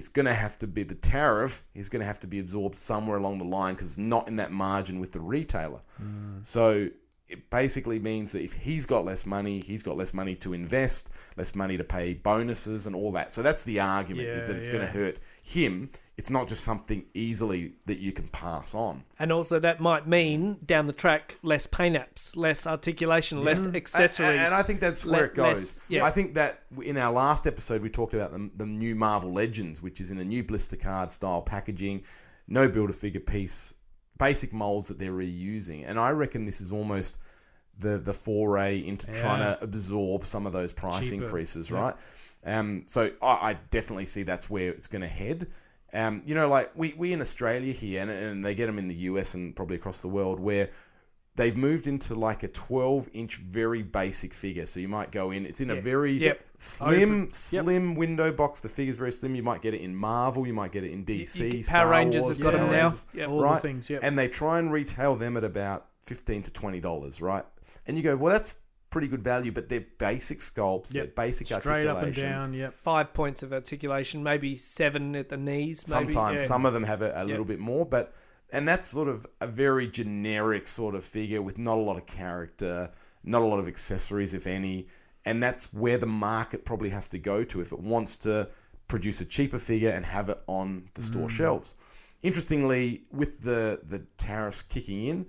It's going to have to be the tariff is going to have to be absorbed somewhere along the line because it's not in that margin with the retailer. Mm. So it basically means that if he's got less money, he's got less money to invest, less money to pay bonuses and all that. So that's the argument is that it's going to hurt him. It's not just something easily that you can pass on. And also, that might mean down the track less paint apps, less articulation, less accessories. And, and I think that's where le- it goes. less- yeah. I think that in our last episode, we talked about the, the new Marvel Legends, which is in a new blister card style packaging, no build a figure piece, basic molds that they're reusing. And I reckon this is almost the, the foray into Yeah. trying to absorb some of those price Cheaper. increases, Yeah. right? Um, so I, I definitely see that's where it's going to head. Um, you know, like we, we in Australia here, and, and they get them in the US and probably across the world, where they've moved into like a 12 inch very basic figure so you might go in it's in a very Yep. slim Yep. slim window box the figure's very slim you might get it in marvel you might get it in dc you get- Star Power Rangers Wars, has got them now. Rangers, Yep. All the right things, yep. and they try and retail them at about 15 to 20 dollars right and you go well that's pretty good value but they're basic sculpts they're Yep. basic Straight up and down. Yep. Five points of articulation, maybe seven at the knees. Maybe. Sometimes yeah. some of them have a, a little bit more, but and that's sort of a very generic sort of figure with not a lot of character, not a lot of accessories, if any, and that's where the market probably has to go to if it wants to produce a cheaper figure and have it on the store shelves. Interestingly, with the the tariffs kicking in.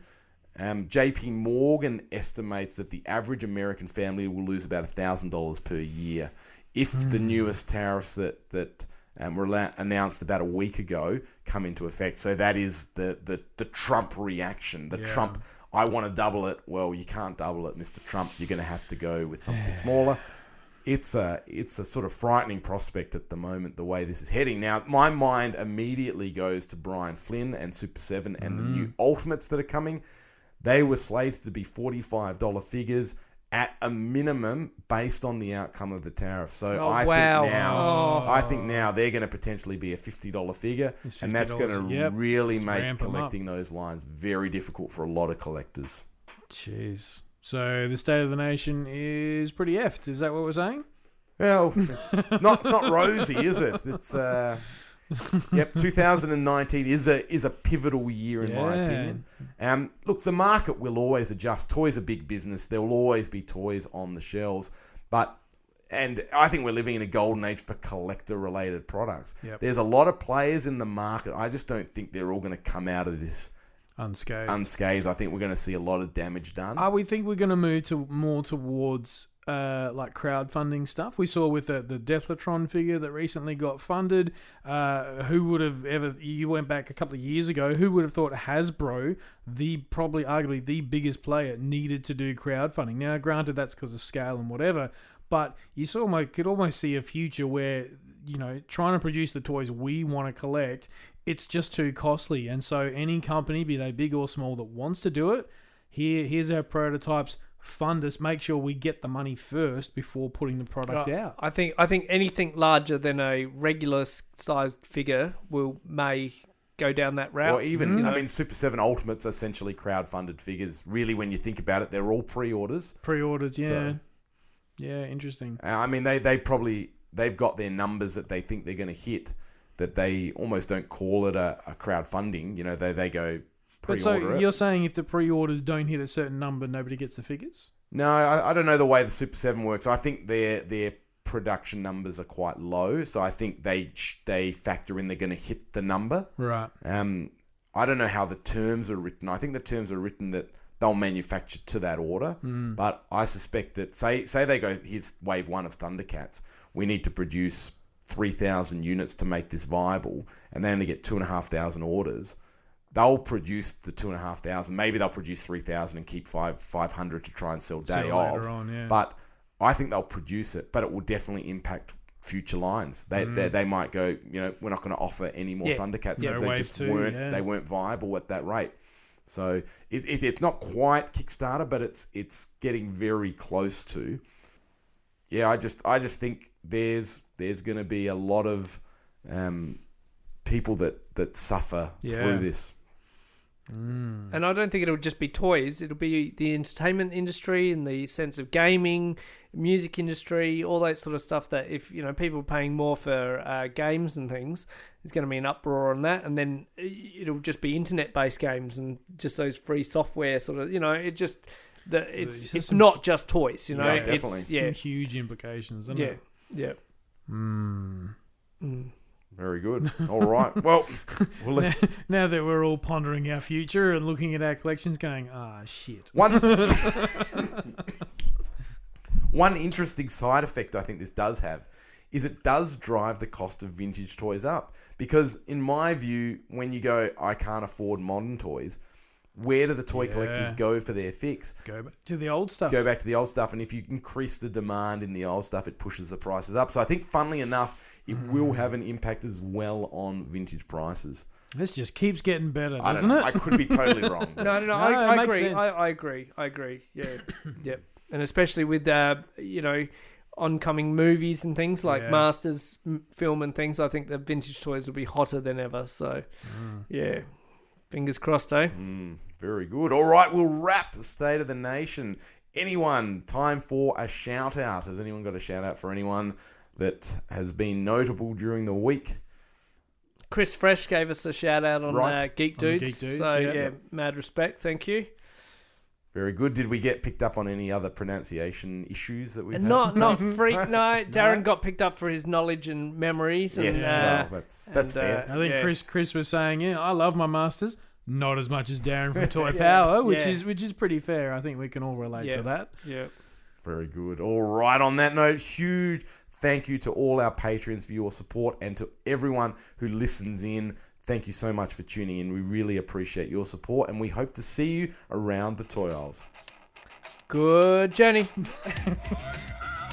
Um, JP Morgan estimates that the average American family will lose about $1,000 per year if the newest tariffs that, that um, were la- announced about a week ago come into effect. So that is the, the, the Trump reaction. The Yeah. Trump, I want to double it. Well, you can't double it, Mr. Trump. You're going to have to go with something smaller. It's a it's a sort of frightening prospect at the moment the way this is heading. Now, my mind immediately goes to Brian Flynn and Super Seven and the new Ultimates that are coming. They were slated to be $45 figures at a minimum based on the outcome of the tariff. So Oh, I wow. think now Oh. I think now they're going to potentially be a $50 figure It's and that's going to yep. really Let's make ramp 'em up. collecting those lines very difficult for a lot of collectors. Jeez. So the state of the nation is pretty effed. Is that what we're saying? Well, it's it's not it's not rosy, is it? It's uh Yep, 2019 is a is a pivotal year in my opinion. Um, look, the market will always adjust. Toys are big business. There will always be toys on the shelves, but and I think we're living in a golden age for collector related products. Yep. There's a lot of players in the market. I just don't think they're all going to come out of this Unscathed. unscathed. I think we're going to see a lot of damage done. Are we think we're going to move to more towards uh, like crowdfunding stuff? We saw with the the Deathlotron figure that recently got funded. Uh, who would have ever? You went back a couple of years ago. Who would have thought Hasbro, the probably arguably the biggest player, needed to do crowdfunding? Now, granted, that's because of scale and whatever. But you saw, my, could almost see a future where you know trying to produce the toys we want to collect, it's just too costly, and so any company, be they big or small, that wants to do it, here here's our prototypes fund us make sure we get the money first before putting the product Uh, out I think I think anything larger than a regular sized figure will may go down that route. Or even, you I mean, Super 7 Ultimate's essentially crowd-funded figures. Really, when you think about it, they're all pre-orders. Pre-orders, yeah, So- yeah, interesting. Uh, I mean, they, they probably, they've got their numbers that they think they're going to hit that they almost don't call it a, a crowdfunding. You know, they, they go But so it. you're saying if the pre-orders don't hit a certain number, nobody gets the figures? No, I, I don't know the way the Super Seven works. I think their their production numbers are quite low, so I think they they factor in they're going to hit the number. Right. Um, I don't know how the terms are written. I think the terms are written that they'll manufacture to that order, Mm. but I suspect that say say they go here's wave one of Thundercats. We need to produce three thousand units to make this viable, and they only get two and a half thousand orders. They'll produce the two and a half thousand. Maybe they'll produce three thousand and keep five five hundred to try and sell day Sell of. on, yeah. But I think they'll produce it, but it will definitely impact future lines. They they, they might go, you know, we're not going to offer any more Yeah. Thundercats Yeah, because they just two, weren't yeah. they weren't viable at that rate. So it, it, it's not quite Kickstarter, but it's it's getting very close to. Yeah, I just I just think there's there's going to be a lot of um, people that that suffer Yeah. through this. And I don't think it'll just be toys. It'll be the entertainment industry and the sense of gaming, music industry, all that sort of stuff. That if you know people are paying more for uh, games and things, there's going to be an uproar on that. And then it'll just be internet-based games and just those free software sort of. You know, it just the it's it's it's, not just toys. You know, Yeah, it's definitely. yeah, Some huge implications, isn't yeah, it? yeah. Hmm. Mm. Very good. All right. Well, we'll Now, let, now that we're all pondering our future and looking at our collections, going, ah, shit. One one interesting side effect I think this does have is it does drive the cost of vintage toys up because in my view when you go I can't afford modern toys where do the toy collectors go for their fix Go back to the old stuff. go back to the old stuff and if you increase the demand in the old stuff it pushes the prices up so I think funnily enough it Mm. will have an impact as well on vintage prices This just keeps getting better, I doesn't don't know it? I could be totally wrong No, no, no. No, I, I agree. I, I agree. I agree. Yeah, yeah. And especially with uh, you know, oncoming movies and things like Yeah. Masters film and things, I think the vintage toys will be hotter than ever. So, Mm. yeah, fingers crossed, eh? Mm, very good. All right, we'll wrap the state of the nation. Anyone, time for a shout out. Has anyone got a shout out for anyone that has been notable during the week? Chris Fresh gave us a shout out on Right. uh, Geek On Dudes. Geek Dudes, so yeah. yeah, mad respect. Thank you. Very good. Did we get picked up on any other pronunciation issues that we've had? not not freak. No, Darren got picked up for his knowledge and memories. And, Yes, uh, well, that's that's and, fair. uh, I think yeah. Chris Chris was saying, yeah, I love my masters. Not as much as Darren from Toy Power, which Yeah. is which is pretty fair. I think we can all relate Yeah. to that. Yeah. Very good. All right. On that note, huge thank you to all our patrons for your support and to everyone who listens in. Thank you so much for tuning in. We really appreciate your support and we hope to see you around the toy aisles. Good journey.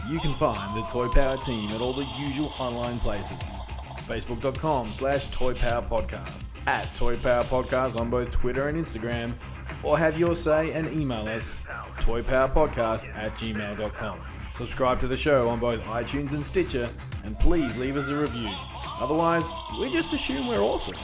You can find the Toy Power team at all the usual online places. Facebook.com slash Toy Power Podcast, at Toy Power Podcast on both Twitter and Instagram, or have your say and email us toypowerpodcast at gmail.com. Subscribe to the show on both iTunes and Stitcher, and please leave us a review. Otherwise, we just assume we're awesome.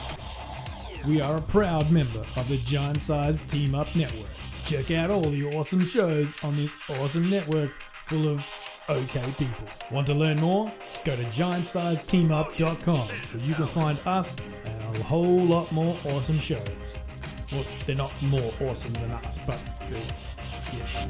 We are a proud member of the Giant Size Team Up Network. Check out all the awesome shows on this awesome network full of okay people. Want to learn more? Go to giantsizeteamup.com where you can find us and a whole lot more awesome shows. Well, they're not more awesome than us, but Yes.